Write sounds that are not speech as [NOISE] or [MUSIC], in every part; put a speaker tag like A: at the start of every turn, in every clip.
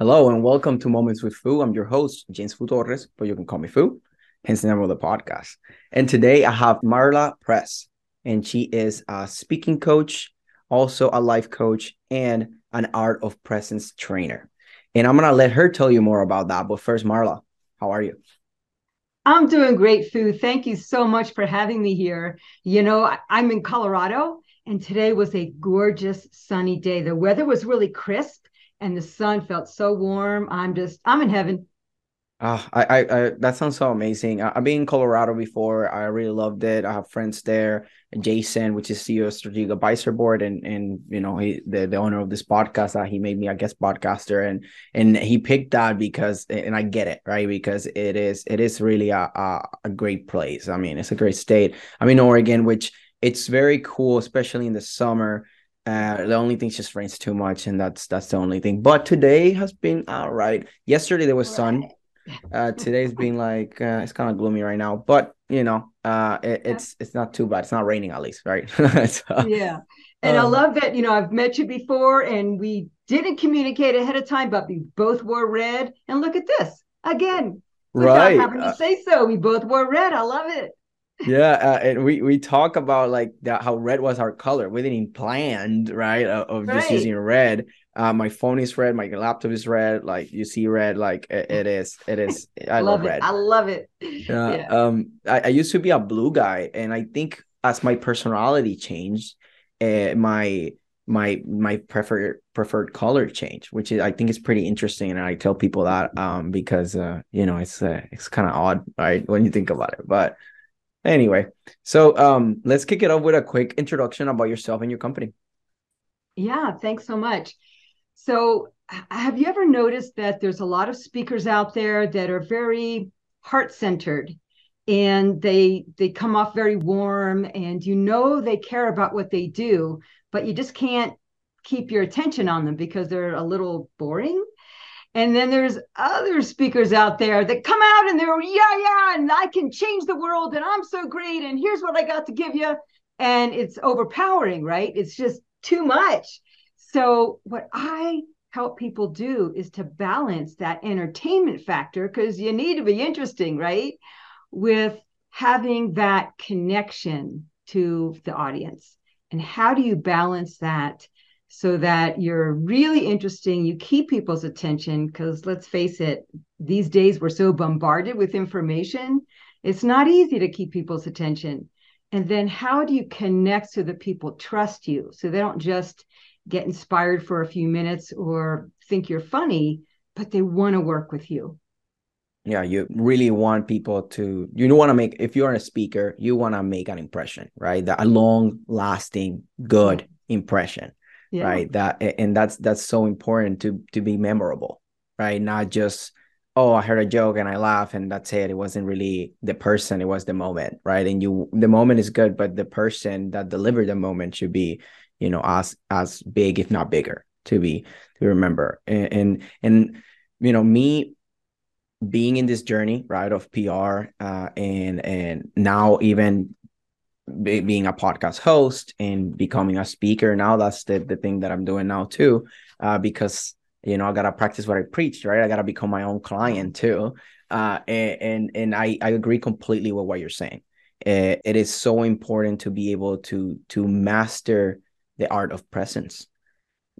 A: Hello and welcome to Moments with Foo. I'm your host, James Foo Torres, but you can call me Foo, hence the name of the podcast. And today I have Marla Press, and she is a speaking coach, also a life coach, and an art of presence trainer. And I'm going to let her tell you more about that. But first, Marla, how are you?
B: I'm doing great, Foo. Thank you so much for having me here. You know, I'm in Colorado, and today was a gorgeous sunny day. The weather was really crisp and the sun felt so warm. I'm just, I'm in heaven.
A: Uh, I, I, I, that sounds so amazing. I, have been in Colorado before. I really loved it. I have friends there. Jason, which is CEO of Strategic Advisor Board, and and you know he the, the owner of this podcast. Uh, he made me a guest podcaster, and and he picked that because, and I get it right because it is it is really a a, a great place. I mean, it's a great state. I'm in Oregon, which it's very cool, especially in the summer uh, the only thing is just rains too much, and that's that's the only thing. But today has been all right. Yesterday there was sun. Uh, today's been [LAUGHS] like uh, it's kind of gloomy right now, but you know, uh, it, it's it's not too bad. It's not raining at least, right? [LAUGHS]
B: so, yeah, and um, I love that. You know, I've met you before, and we didn't communicate ahead of time, but we both wore red. And look at this again.
A: Right.
B: Having to uh, say so, we both wore red. I love it
A: yeah uh, and we we talk about like that how red was our color we didn't plan right uh, of right. just using red uh, my phone is red my laptop is red like you see red like it, it is it is i love, love red
B: i love it [LAUGHS]
A: yeah. um I, I, used to be a blue guy and i think as my personality changed uh, my my my preferred preferred color changed which is i think is pretty interesting and i tell people that um because uh you know it's uh, it's kind of odd right when you think about it but Anyway, so um, let's kick it off with a quick introduction about yourself and your company.
B: Yeah, thanks so much. So, have you ever noticed that there's a lot of speakers out there that are very heart-centered and they they come off very warm and you know they care about what they do, but you just can't keep your attention on them because they're a little boring and then there's other speakers out there that come out and they're, yeah, yeah, and I can change the world and I'm so great. And here's what I got to give you. And it's overpowering, right? It's just too much. So, what I help people do is to balance that entertainment factor because you need to be interesting, right? With having that connection to the audience. And how do you balance that so that you're really interesting. You keep people's attention because let's face it, these days we're so bombarded with information. It's not easy to keep people's attention. And then how do you connect so that people trust you so they don't just get inspired for a few minutes or think you're funny, but they want to work with you?
A: yeah you really want people to you want to make if you're a speaker you want to make an impression right that a long lasting good impression yeah. right? That and that's that's so important to to be memorable right? Not just oh i heard a joke and i laugh and that's it. It wasn't really the person it was the moment right? And you the moment is good but the person that delivered the moment should be you know as as big if not bigger to be to remember. And and, and you know me being in this journey right of pr uh, and and now even be, being a podcast host and becoming a speaker. Now that's the, the thing that i'm doing now too uh, because you know i gotta practice what i preach right? I gotta become my own client too uh, and, and and i i agree completely with what you're saying. It, it is so important to be able to to master the art of presence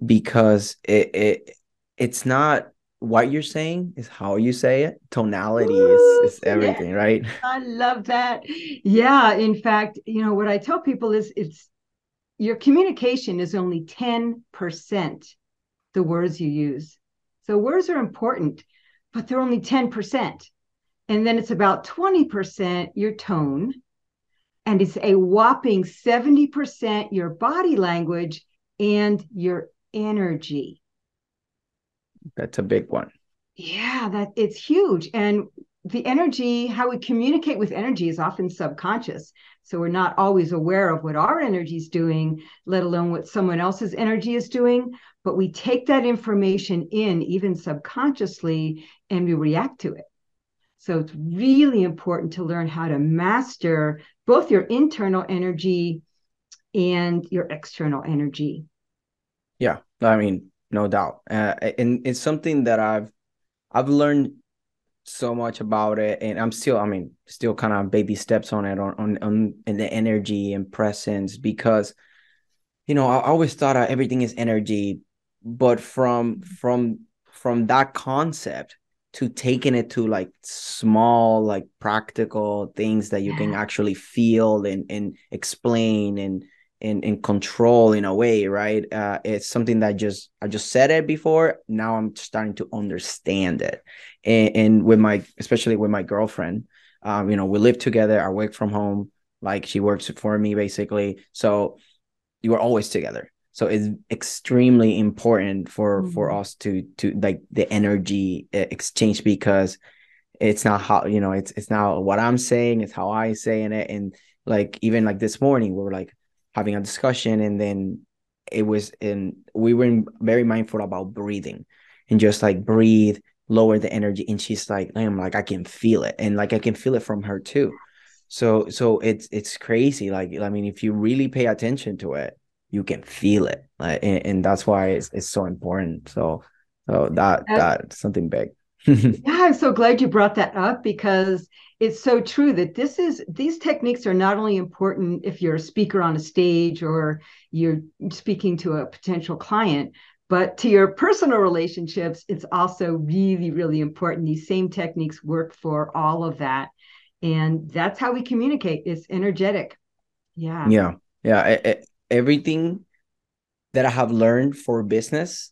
A: because it, it it's not what you're saying is how you say it. Tonality Ooh, is, is everything yeah. right?
B: I love that. Yeah in fact you know what i tell people is it's your communication is only 10% the words you use. So words are important but they're only 10% and then it's about 20% your tone and it's a whopping 70% your body language and your energy
A: that's a big one.
B: Yeah, that it's huge. And the energy, how we communicate with energy is often subconscious. So we're not always aware of what our energy is doing, let alone what someone else's energy is doing. But we take that information in, even subconsciously, and we react to it. So it's really important to learn how to master both your internal energy and your external energy.
A: Yeah, I mean, no doubt, uh, and it's something that I've I've learned so much about it, and I'm still, I mean, still kind of baby steps on it on on on in the energy and presence because, you know, I always thought everything is energy, but from from from that concept to taking it to like small like practical things that you yeah. can actually feel and and explain and and, and control in a way right? Uh, it's something that just i just said it before. Now i'm starting to understand it. And, and with my especially with my girlfriend um, you know we live together. I work from home. Like she works for me basically. So you are always together. So it's extremely important for mm-hmm. for us to to like the energy uh, exchange because it's not how you know it's it's not what i'm saying it's how i saying it. And like even like this morning we were like having a discussion and then it was in we were very mindful about breathing and just like breathe lower the energy and she's like i'm like i can feel it and like i can feel it from her too. So so it's it's crazy like i mean if you really pay attention to it you can feel it like, and, and that's why it's, it's so important. So so that that's something big [LAUGHS]
B: yeah i'm so glad you brought that up because it's so true that this is these techniques are not only important if you're a speaker on a stage or you're speaking to a potential client but to your personal relationships it's also really really important. These same techniques work for all of that. And that's how we communicate. It's energetic. Yeah.
A: Yeah. Yeah. It, it, everything that I have learned for business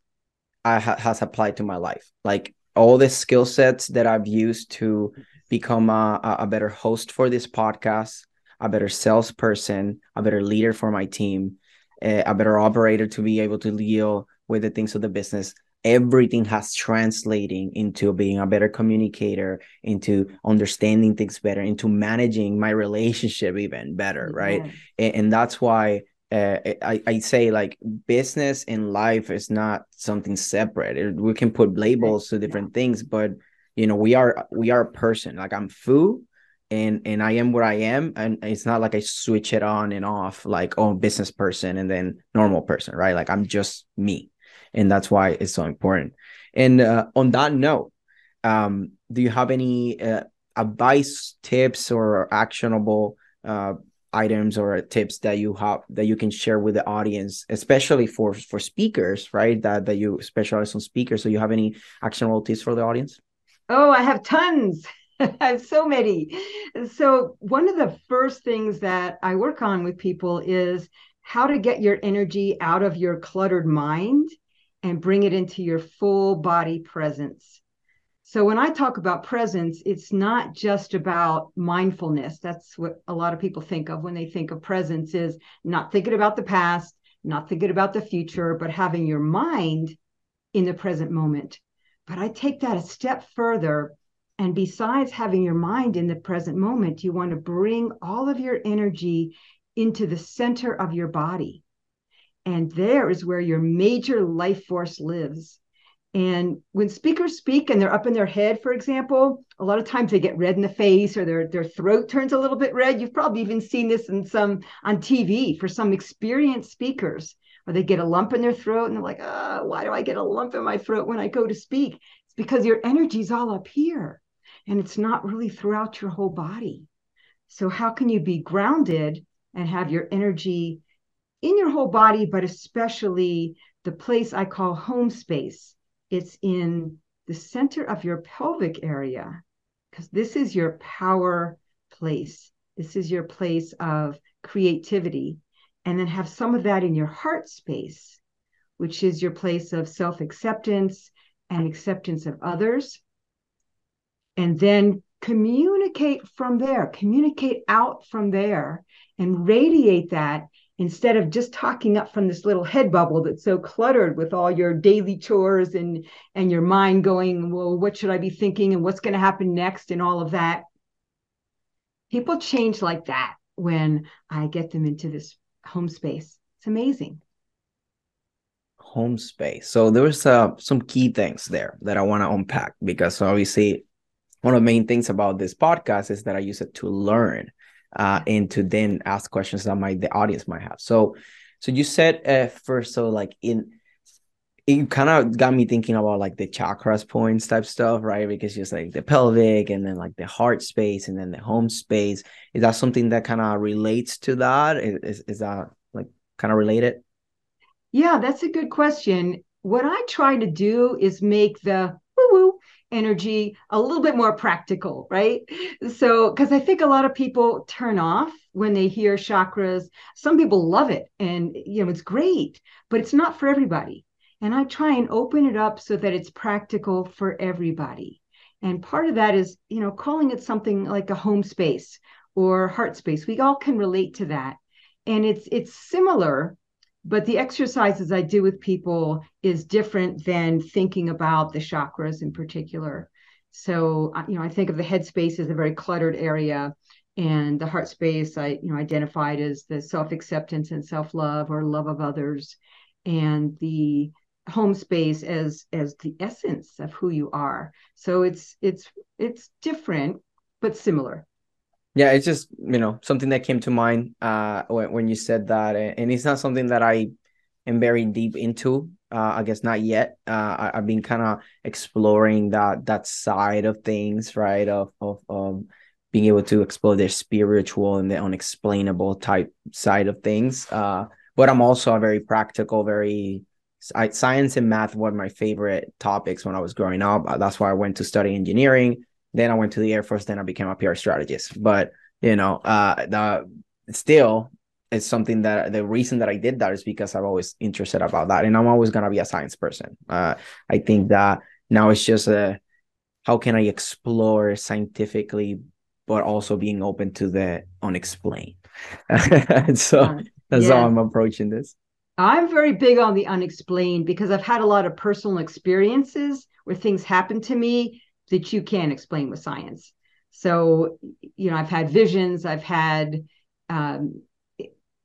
A: I ha- has applied to my life. Like all the skill sets that I've used to become a, a better host for this podcast, a better salesperson, a better leader for my team, a, a better operator to be able to deal with the things of the business. Everything has translating into being a better communicator into understanding things better into managing my relationship even better right? And, and, that's why uh, I, I say like business and life is not something separate. We can put labels to different things, but you know we are we are a person. Like I'm Foo, and and I am where I am, and it's not like I switch it on and off like oh business person and then normal person, right? Like I'm just me, and that's why it's so important. And uh, on that note, um, do you have any uh, advice, tips, or actionable uh, items or tips that you have that you can share with the audience especially for for speakers right? That that you specialize on speakers. So you have any actionable tips for the audience?
B: Oh i have tons. [LAUGHS] I have so many. So one of the first things that i work on with people is how to get your energy out of your cluttered mind and bring it into your full body presence so when I talk about presence, it's not just about mindfulness. That's what a lot of people think of when they think of presence is not thinking about the past, not thinking about the future, but having your mind in the present moment. But I take that a step further. And besides having your mind in the present moment, you want to bring all of your energy into the center of your body. And there is where your major life force lives. And when speakers speak and they're up in their head, for example, a lot of times they get red in the face or their, their throat turns a little bit red. You've probably even seen this in some on TV for some experienced speakers, or they get a lump in their throat and they're like, oh, why do I get a lump in my throat when I go to speak? It's because your energy's all up here and it's not really throughout your whole body. So, how can you be grounded and have your energy in your whole body, but especially the place I call home space? It's in the center of your pelvic area because this is your power place. This is your place of creativity. And then have some of that in your heart space, which is your place of self acceptance and acceptance of others. And then communicate from there, communicate out from there and radiate that instead of just talking up from this little head bubble that's so cluttered with all your daily chores and and your mind going well what should i be thinking and what's going to happen next and all of that. People change like that when i get them into this home space. It's amazing.
A: Home space. So there's uh, some key things there that i want to unpack because obviously one of the main things about this podcast is that i use it to learn uh, and to then ask questions that my the audience might have. So, so you said uh, first, so like in it kind of got me thinking about like the chakras points type stuff, right? Because just like the pelvic and then like the heart space and then the home space. Is that something that kind of relates to that? Is, is that like kind of related?
B: Yeah, that's a good question. What I try to do is make the woo woo energy a little bit more practical, right? So, because I think a lot of people turn off when they hear chakras. Some people love it and, you know, it's great, but it's not for everybody. And I try and open it up so that it's practical for everybody. And part of that is, you know, calling it something like a home space or heart space. We all can relate to that. And it's it's similar but the exercises I do with people is different than thinking about the chakras in particular. So, uh, you know, I think of the head space as a very cluttered area, and the heart space I, you know, identified as the self acceptance and self love or love of others, and the home space as as the essence of who you are. So it's it's it's different but similar
A: yeah it's just you know something that came to mind uh when, when you said that and it's not something that i am very deep into uh i guess not yet. Uh I, have been kind of exploring that that side of things right of of um being able to explore their spiritual and the unexplainable type side of things uh but i'm also a very practical very I, science and math were my favorite topics when i was growing up. That's why i went to study engineering then I went to the Air Force. Then I became a PR strategist. But you know, uh, the still it's something that the reason that I did that is because I'm always interested about that, and I'm always gonna be a science person. Uh, I think that now it's just a how can I explore scientifically, but also being open to the unexplained. [LAUGHS] so that's yeah. how I'm approaching this.
B: I'm very big on the unexplained because I've had a lot of personal experiences where things happen to me that you can't explain with science. So, you know, I've had visions, I've had um,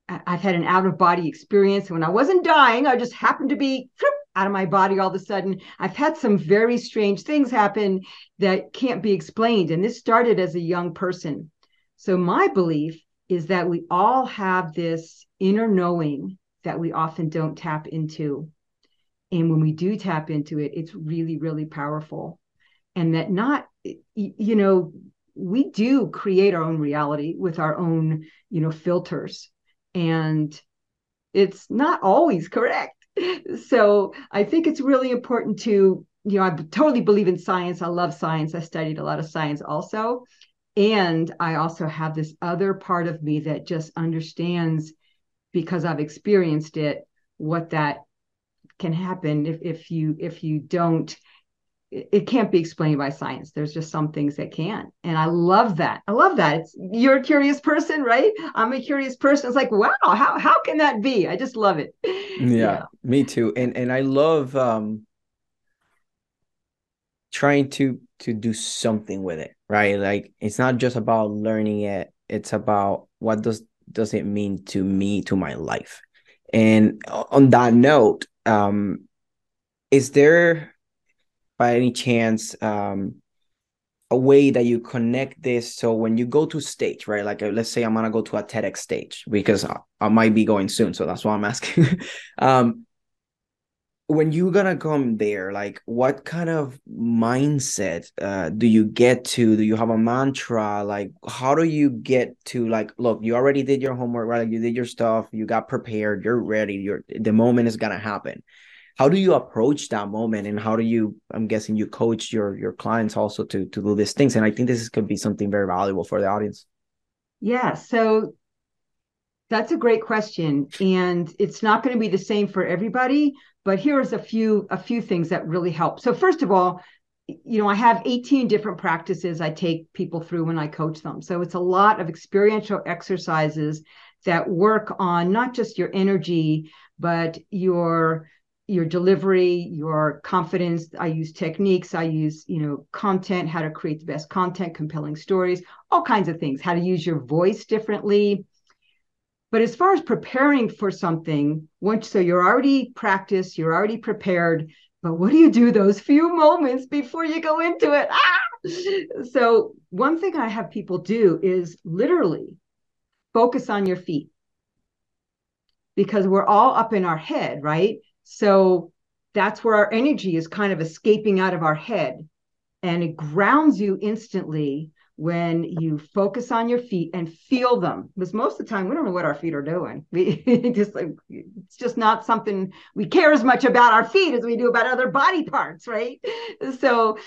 B: I've had an out of body experience. When I wasn't dying, I just happened to be out of my body all of a sudden. I've had some very strange things happen that can't be explained. And this started as a young person. So, my belief is that we all have this inner knowing that we often don't tap into. And when we do tap into it, it's really, really powerful and that not you know we do create our own reality with our own you know filters. And it's not always correct. [LAUGHS] So i think it's really important to you know i totally believe in science. I love science. I studied a lot of science also. And i also have this other part of me that just understands because i've experienced it what that can happen if, if you if you don't it can't be explained by science. There's just some things that can. And i love that. I love that. It's you're a curious person right? I'm a curious person. It's like wow how how can that be? I just love it. [LAUGHS]
A: Yeah, yeah. me too. And and i love um trying to to do something with it right? Like it's not just about learning it. It's about what does does it mean to me to my life? And on that note um is there by any chance um, a way that you connect this? So when you go to stage right like uh, let's say i'm gonna go to a tedx stage because I, I might be going soon so that's why i'm asking. [LAUGHS] Um, when you're gonna come there like what kind of mindset uh, do you get to? Do you have a mantra? Like how do you get to like look you already did your homework right? Like you did your stuff you got prepared you're ready you're the moment is gonna happen how do you approach that moment? And how do you i'm guessing you coach your your clients also to to do these things. And i think this could be something very valuable for the audience.
B: Yeah so that's a great question. And it's not going to be the same for everybody but here's a few a few things that really help. So first of all you know i have 18 different practices i take people through when i coach them. So it's a lot of experiential exercises that work on not just your energy, but your your delivery, your confidence. I use techniques. I use, you know, content, how to create the best content, compelling stories, all kinds of things, how to use your voice differently. But as far as preparing for something, once so you're already practiced, you're already prepared. But what do you do those few moments before you go into it? Ah! So one thing I have people do is literally focus on your feet because we're all up in our head, right? So that's where our energy is kind of escaping out of our head. And it grounds you instantly when you focus on your feet and feel them. Because most of the time we don't know what our feet are doing. We [LAUGHS] just like it's just not something we care as much about our feet as we do about other body parts, right? So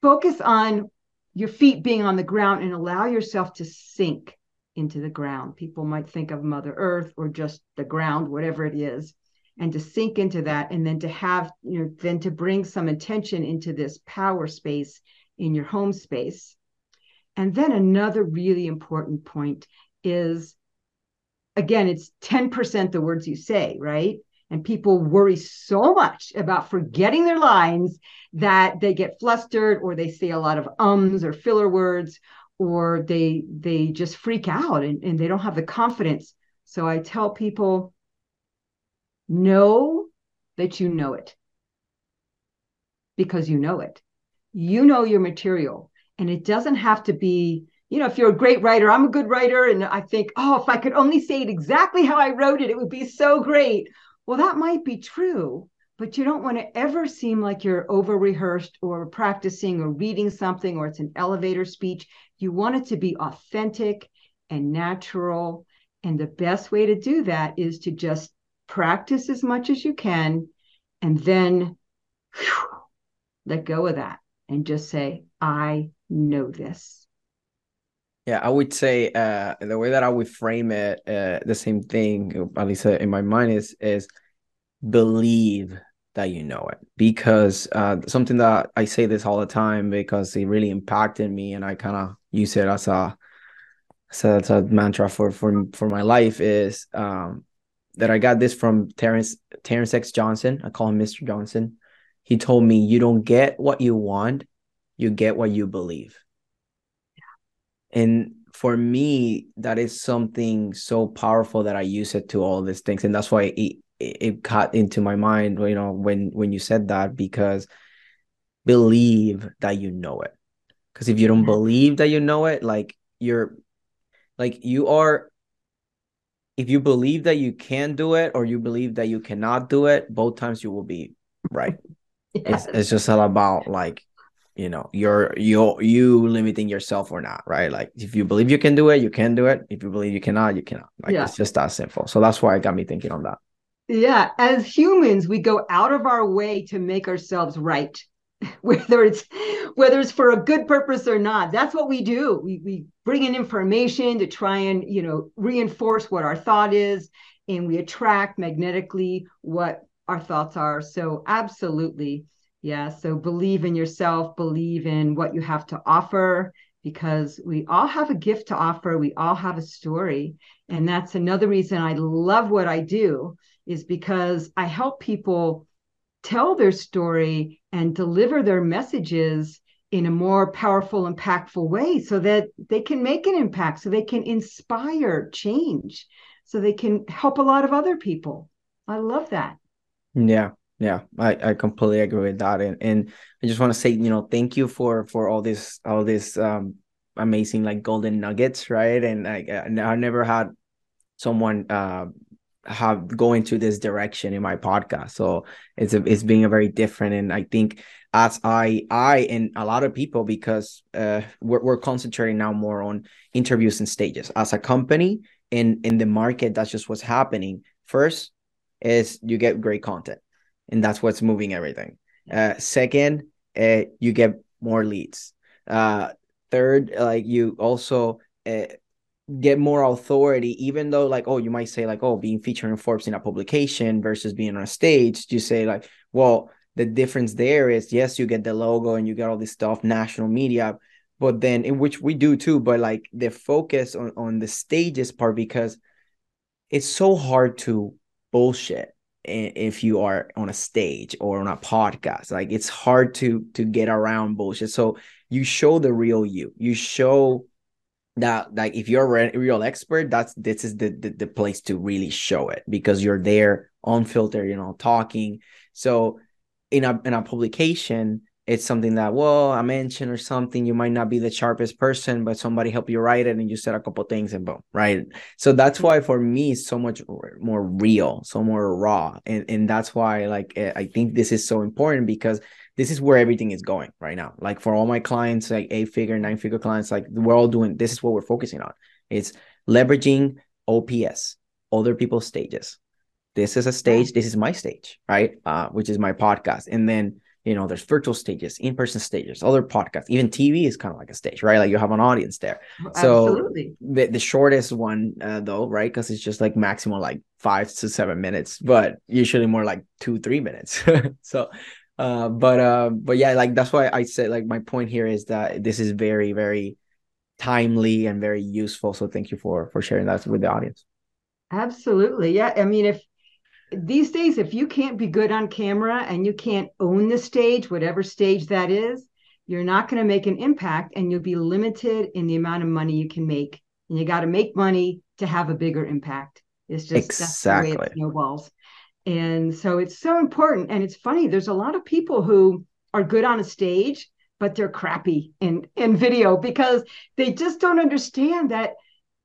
B: focus on your feet being on the ground and allow yourself to sink into the ground. People might think of Mother Earth or just the ground, whatever it is, and to sink into that, and then to have, you know, then to bring some attention into this power space in your home space. And then another really important point is again, it's 10% the words you say, right? And people worry so much about forgetting their lines that they get flustered or they say a lot of ums or filler words or they they just freak out and, and they don't have the confidence so i tell people know that you know it because you know it you know your material and it doesn't have to be you know if you're a great writer i'm a good writer and i think oh if i could only say it exactly how i wrote it it would be so great well that might be true but you don't want to ever seem like you're over rehearsed or practicing or reading something or it's an elevator speech. You want it to be authentic and natural. And the best way to do that is to just practice as much as you can and then whew, let go of that and just say, I know this.
A: Yeah, I would say uh, the way that I would frame it, uh, the same thing, at least in my mind, is is believe that you know it because uh, something that I say this all the time because it really impacted me and I kind of use it as a as a, a mantra for for for my life is um, that I got this from Terrence Terrence X Johnson. I call him Mr. Johnson. He told me you don't get what you want, you get what you believe. Yeah. And for me, that is something so powerful that I use it to all these things, and that's why it it cut into my mind you know when when you said that because believe that you know it because if you don't mm-hmm. believe that you know it like you're like you are if you believe that you can do it or you believe that you cannot do it both times you will be right. [LAUGHS] Yes. it's, it's just all about like you know you're you you limiting yourself or not right? Like if you believe you can do it you can do it. If you believe you cannot you cannot. Like yeah. it's just that simple. So that's why it got me thinking on that.
B: Yeah, as humans, we go out of our way to make ourselves right, [LAUGHS] whether it's whether it's for a good purpose or not. That's what we do. We we bring in information to try and you know reinforce what our thought is, and we attract magnetically what our thoughts are. So absolutely, yeah. So believe in yourself. Believe in what you have to offer because we all have a gift to offer. We all have a story. And that's another reason I love what I do is because I help people tell their story and deliver their messages in a more powerful, impactful way so that they can make an impact, so they can inspire change, so they can help a lot of other people. I love that.
A: Yeah. Yeah, I, I completely agree with that. And and I just want to say, you know, thank you for for all this all this um amazing like golden nuggets, right? And I I never had someone uh have go into this direction in my podcast. So it's a, it's being a very different and i think as i i and a lot of people because uh we're, we're concentrating now more on interviews and stages. As a company in in the market that's just what's happening. First is you get great content and that's what's moving everything. Uh second uh, you get more leads. Uh third like you also uh, get more authority even though like oh you might say like oh being featured in forbes in a publication versus being on a stage you say like well the difference there is yes you get the logo and you get all this stuff national media but then in which we do too but like the focus on on the stages part because it's so hard to bullshit if you are on a stage or on a podcast. Like it's hard to to get around bullshit. So you show the real you. You show that like if you're a real expert that's this is the, the, the place to really show it because you're there unfiltered you know talking. So in a in a publication it's something that well i mentioned or something you might not be the sharpest person but somebody helped you write it and you said a couple things and boom right? So that's why for me it's so much more real so more raw. And and that's why like eh, i think this is so important because this is where everything is going right now. Like for all my clients like eight figure nine figure clients like we're all doing this is what we're focusing on. It's leveraging ops other people's stages. This is a stage this is my stage right? Uh, which is my podcast. And then you know there's virtual stages in-person stages other podcasts. Even tv is kind of like a stage right? Like you have an audience there. So The, the shortest one uh, though right? Because it's just like maximum like five to seven minutes but usually more like two three minutes. [LAUGHS] So uh but uh but yeah like that's why i said like my point here is that this is very very timely and very useful so thank you for for sharing that with the audience
B: absolutely yeah i mean if these days, if you can't be good on camera and you can't own the stage, whatever stage that is, you're not going to make an impact and you'll be limited in the amount of money you can make. And you got to make money to have a bigger impact. It's just exactly. that's the way it snowballs. And so it's so important. And it's funny, there's a lot of people who are good on a stage, but they're crappy in, in video because they just don't understand that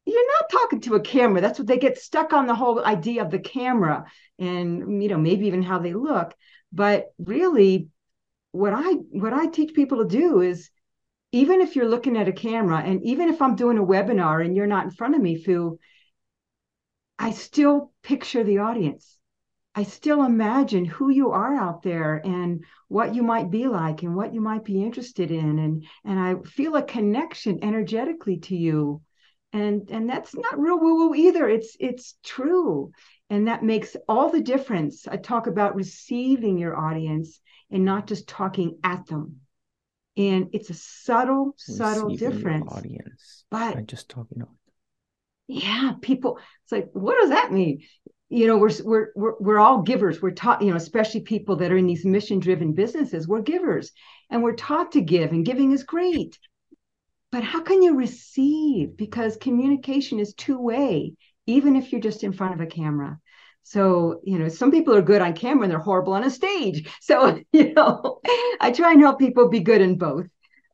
B: you're not talking to a camera. That's what they get stuck on the whole idea of the camera and you know maybe even how they look. But really, what I what I teach people to do is even if you're looking at a camera and even if I'm doing a webinar and you're not in front of me, Foo, I still picture the audience. I still imagine who you are out there and what you might be like and what you might be interested in. And and I feel a connection energetically to you. And and that's not real woo woo either. It's it's true. And that makes all the difference. I talk about receiving your audience and not just talking at them. And it's a subtle subtle difference.
A: audience but just talking on
B: yeah people it's like what does that mean you know we're we're we're, we're all givers we're taught you know especially people that are in these mission driven businesses we're givers and we're taught to give and giving is great but how can you receive? Because communication is two way, even if you're just in front of a camera. So, you know, some people are good on camera and they're horrible on a stage. [LAUGHS] So, you know, [LAUGHS] I try and help people be good in both.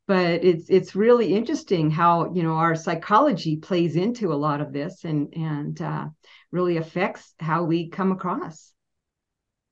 B: But it's it's really interesting how, you know, our psychology plays into a lot of this and and uh, really affects how we come across.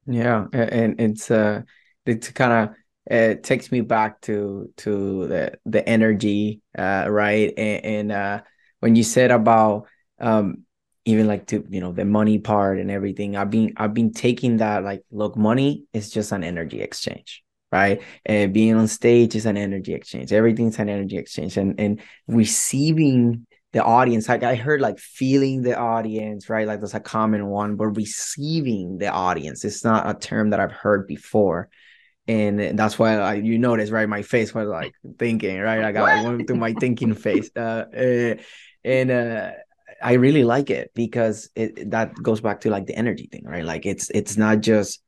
A: Yeah, and it's uh it's kind of it takes me back to to the the energy uh right? And, and uh when you said about um even like to you know the money part and everything i've been i've been taking that like look money is just an energy exchange right? Being on stage is an energy exchange. Everything's an energy exchange. And and receiving the audience like i heard like feeling the audience right? Like that's a common one but receiving the audience it's not a term that i've heard before. And that's why I, you notice right my face was like thinking right? I got I went to my thinking face. Uh, uh, and uh, i really like it because it that goes back to like the energy thing right? Like it's it's not just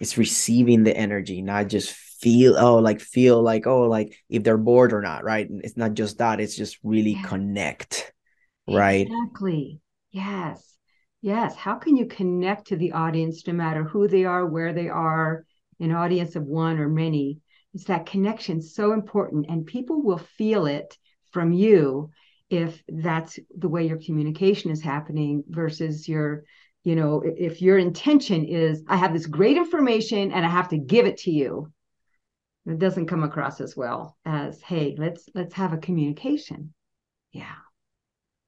A: it's receiving the energy not just feel oh like feel like oh like if they're bored or not right? It's not just that it's just really yeah. connect right?
B: Exactly. Yes. Yes. How can you connect to the audience no matter who they are where they are an audience of one or many? It's that connection so important and people will feel it from you if that's the way your communication is happening versus your you know if your intention is i have this great information and i have to give it to you it doesn't come across as well as hey let's let's have a communication yeah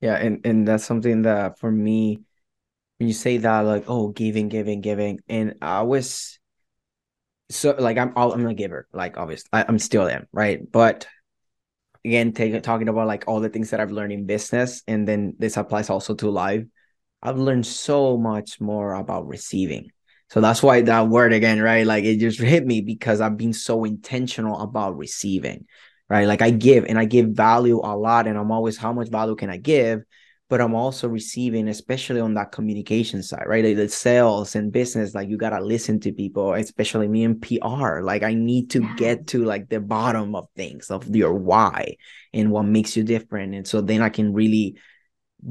A: yeah and and that's something that for me when you say that like oh giving giving giving and i was so like I'm all I'm a giver, like obviously I, am still am, right? But again, take, talking about like all the things that I've learned in business, and then this applies also to life. I've learned so much more about receiving. So that's why that word again, right? Like it just hit me because I've been so intentional about receiving, right? Like I give and I give value a lot, and I'm always how much value can I give? but I'm also receiving, especially on that communication side, right? Like the sales and business, like you gotta listen to people, especially me in PR. Like I need to get to like the bottom of things, of your why and what makes you different. And so then I can really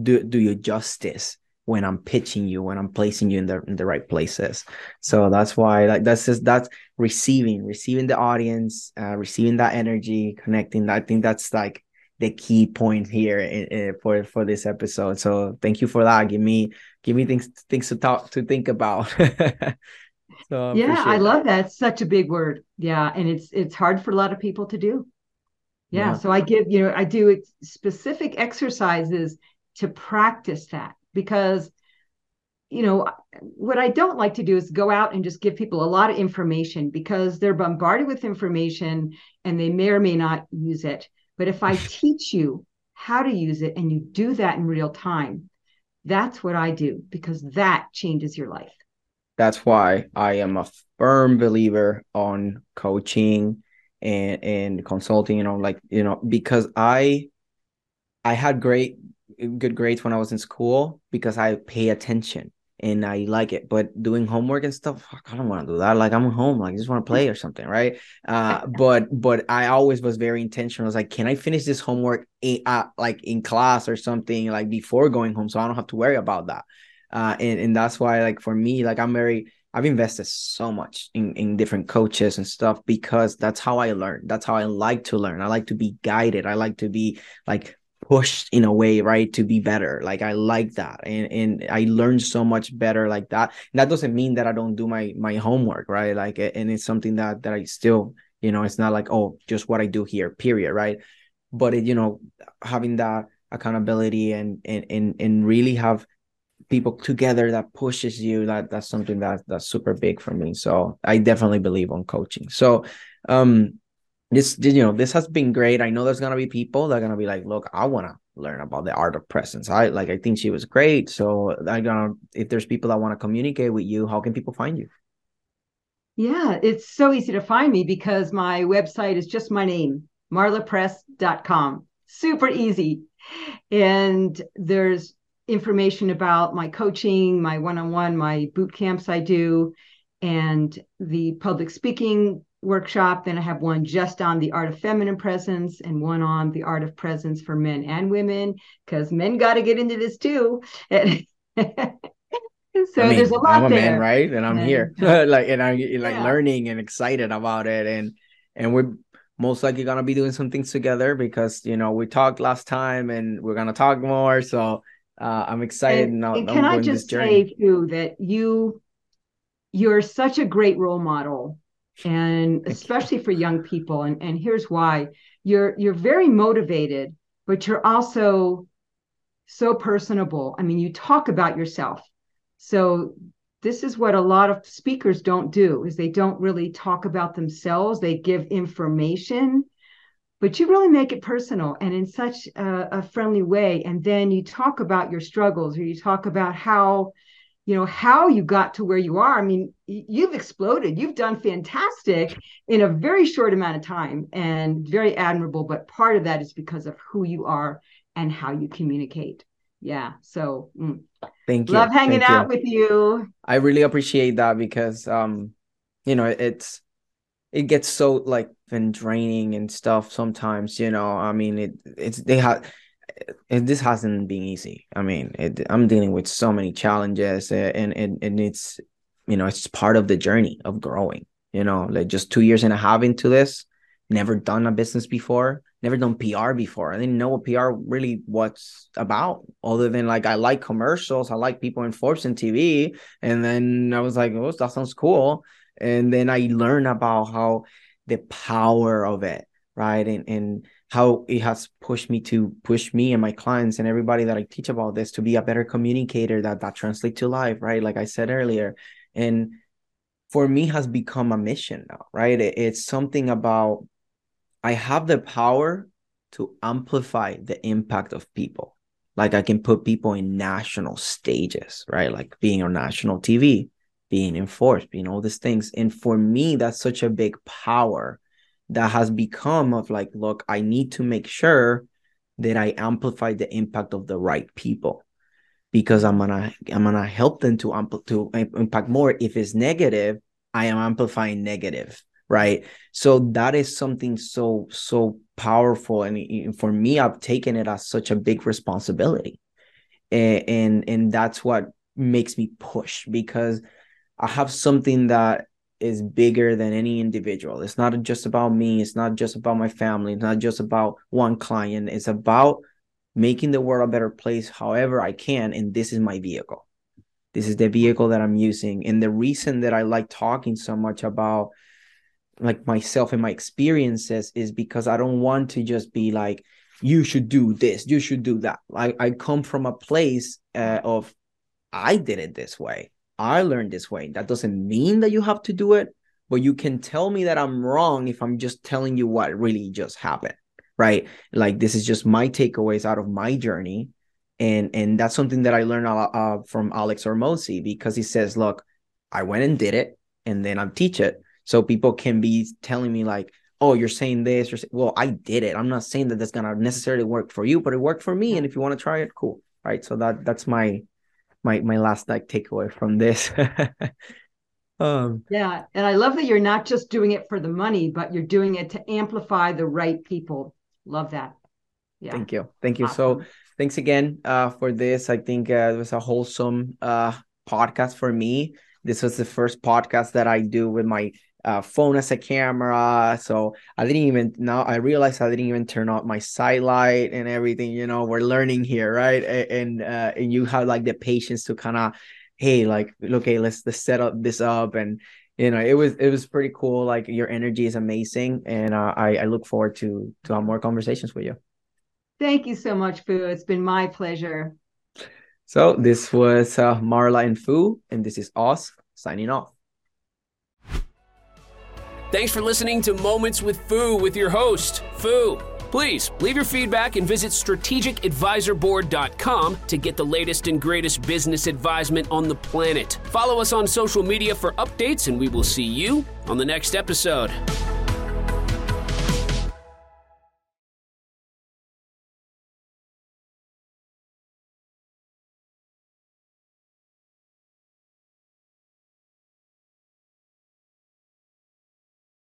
A: do do you justice when I'm pitching you, when I'm placing you in the in the right places. So that's why like that's just that's receiving, receiving the audience, uh, receiving that energy, connecting. I think that's like the key point here in, in, for for this episode. So thank you for that. Give me give me things things to talk to think about. [LAUGHS]
B: so yeah, I love that. It's such a big word. Yeah, and it's it's hard for a lot of people to do. Yeah, yeah. so I give you know I do specific exercises to practice that because you know what i don't like to do is go out and just give people a lot of information because they're bombarded with information and they may or may not use it but if I [LAUGHS] teach you how to use it and you do that in real time, that's what I do because that changes your life.
A: That's why I am a firm believer on coaching and and consulting, you know, like, you know, because I I had great good grades when I was in school because I pay attention and I like it. But doing homework and stuff, I don't want to do that. Like I'm home, like I just want to play or something, right? Uh, [LAUGHS] but but I always was very intentional. I was like, can I finish this homework in, uh, like in class or something, like before going home, so I don't have to worry about that. Uh, and and that's why, like for me, like I'm very. I've invested so much in, in different coaches and stuff because that's how I learn. That's how I like to learn. I like to be guided. I like to be like pushed in a way right to be better. Like i like that and and i learned so much better like that. And that doesn't mean that i don't do my my homework right? Like and it's something that that i still you know it's not like oh just what i do here period right? But it, you know having that accountability and and and, and really have people together that pushes you that that's something that that's super big for me. So i definitely believe on coaching. So um this you know this has been great. I know there's gonna be people that are gonna be like look i want to learn about the art of presence. I like i think she was great. So i gonna if there's people that want to communicate with you how can people find you?
B: Yeah it's so easy to find me because my website is just my name marlapress.com super easy. And there's information about my coaching my one-on-one my boot camps i do and the public speaking workshop. Then I have one just on the art of feminine presence and one on the art of presence for men and women, because men got to get into this too. [LAUGHS] so I mean, there's a lot
A: I'm a
B: there.
A: man, right? And I'm and, here, [LAUGHS] like, and I'm like yeah. learning and excited about it, and and we're most likely gonna be doing some things together because you know we talked last time, and we're gonna talk more. So uh, I'm excited.
B: And, and can I just say too that you you're such a great role model and especially for young people and, and here's why. You're you're very motivated but you're also so personable. I mean you talk about yourself. So this is what a lot of speakers don't do is they don't really talk about themselves. They give information but you really make it personal and in such a, a friendly way. And then you talk about your struggles or you talk about how you know how you got to where you are. I mean you've exploded. You've done fantastic in a very short amount of time and very admirable but part of that is because of who you are and how you communicate. Yeah so
A: mm. thank
B: you. Love hanging thank out you. with you.
A: I really appreciate that because um you know it's it gets so like been draining and stuff sometimes you know i mean it it's they have it, this hasn't been easy. I mean, it, I'm dealing with so many challenges, uh, and, and and it's you know it's part of the journey of growing. You know, like just two years and a half into this, never done a business before, never done PR before. I didn't know what PR really was about, other than like I like commercials, I like people in Forbes and TV, and then I was like, oh, that sounds cool, and then I learned about how the power of it, right, and and how it has pushed me to push me and my clients and everybody that I teach about this to be a better communicator that that translate to life, right? Like I said earlier. And for me has become a mission now, right? It's something about I have the power to amplify the impact of people. Like I can put people in national stages, right? Like being on national TV, being in Forbes, being all these things. And for me, that's such a big power that has become of like look i need to make sure that I amplify the impact of the right people because I'm gonna I'm gonna help them to ampl- to impact more. If it's negative, I am amplifying negative, right? So that is something so so powerful, and for me, I've taken it as such a big responsibility, and and, and that's what makes me push because I have something that is bigger than any individual. It's not just about me. It's not just about my family. It's not just about one client. It's about making the world a better place however I can. And this is my vehicle. This is the vehicle that I'm using. And the reason that I like talking so much about like myself and my experiences is because I don't want to just be like, you should do this, you should do that. I, I come from a place uh, of I did it this way. I learned this way. That doesn't mean that you have to do it, but you can tell me that I'm wrong if I'm just telling you what really just happened, right? Like this is just my takeaways out of my journey, and and that's something that I learned uh, from Alex Hormozi because he says, look, I went and did it, and then I teach it, so people can be telling me like, oh, you're saying this, you're saying, well, I did it. I'm not saying that that's gonna necessarily work for you, but it worked for me, and if you want to try it, cool, right? So that that's my my my last like takeaway from this. [LAUGHS]
B: um, yeah, and I love that you're not just doing it for the money, but you're doing it to amplify the right people. Love that.
A: Yeah. Thank you. Thank you. Awesome. So thanks again uh, for this. I think uh, it was a wholesome uh, podcast for me. This was the first podcast that I do with my uh, phone as a camera. So I didn't even now I realized I didn't even turn off my side light and everything. You know, we're learning here, right? And uh, and you have like the patience to kind of, hey, like okay, let's let's set up this up. And you know it was it was pretty cool. Like your energy is amazing. And uh, i i look forward to to have more conversations with you.
B: Thank you so much Foo it's been my pleasure.
A: So this was uh, marla and Foo. And this is us signing off
C: Thanks for listening to Moments with Foo with your host, Foo. Please leave your feedback and visit strategicadvisorboard.com to get the latest and greatest business advisement on the planet. Follow us on social media for updates, and we will see you on the next episode.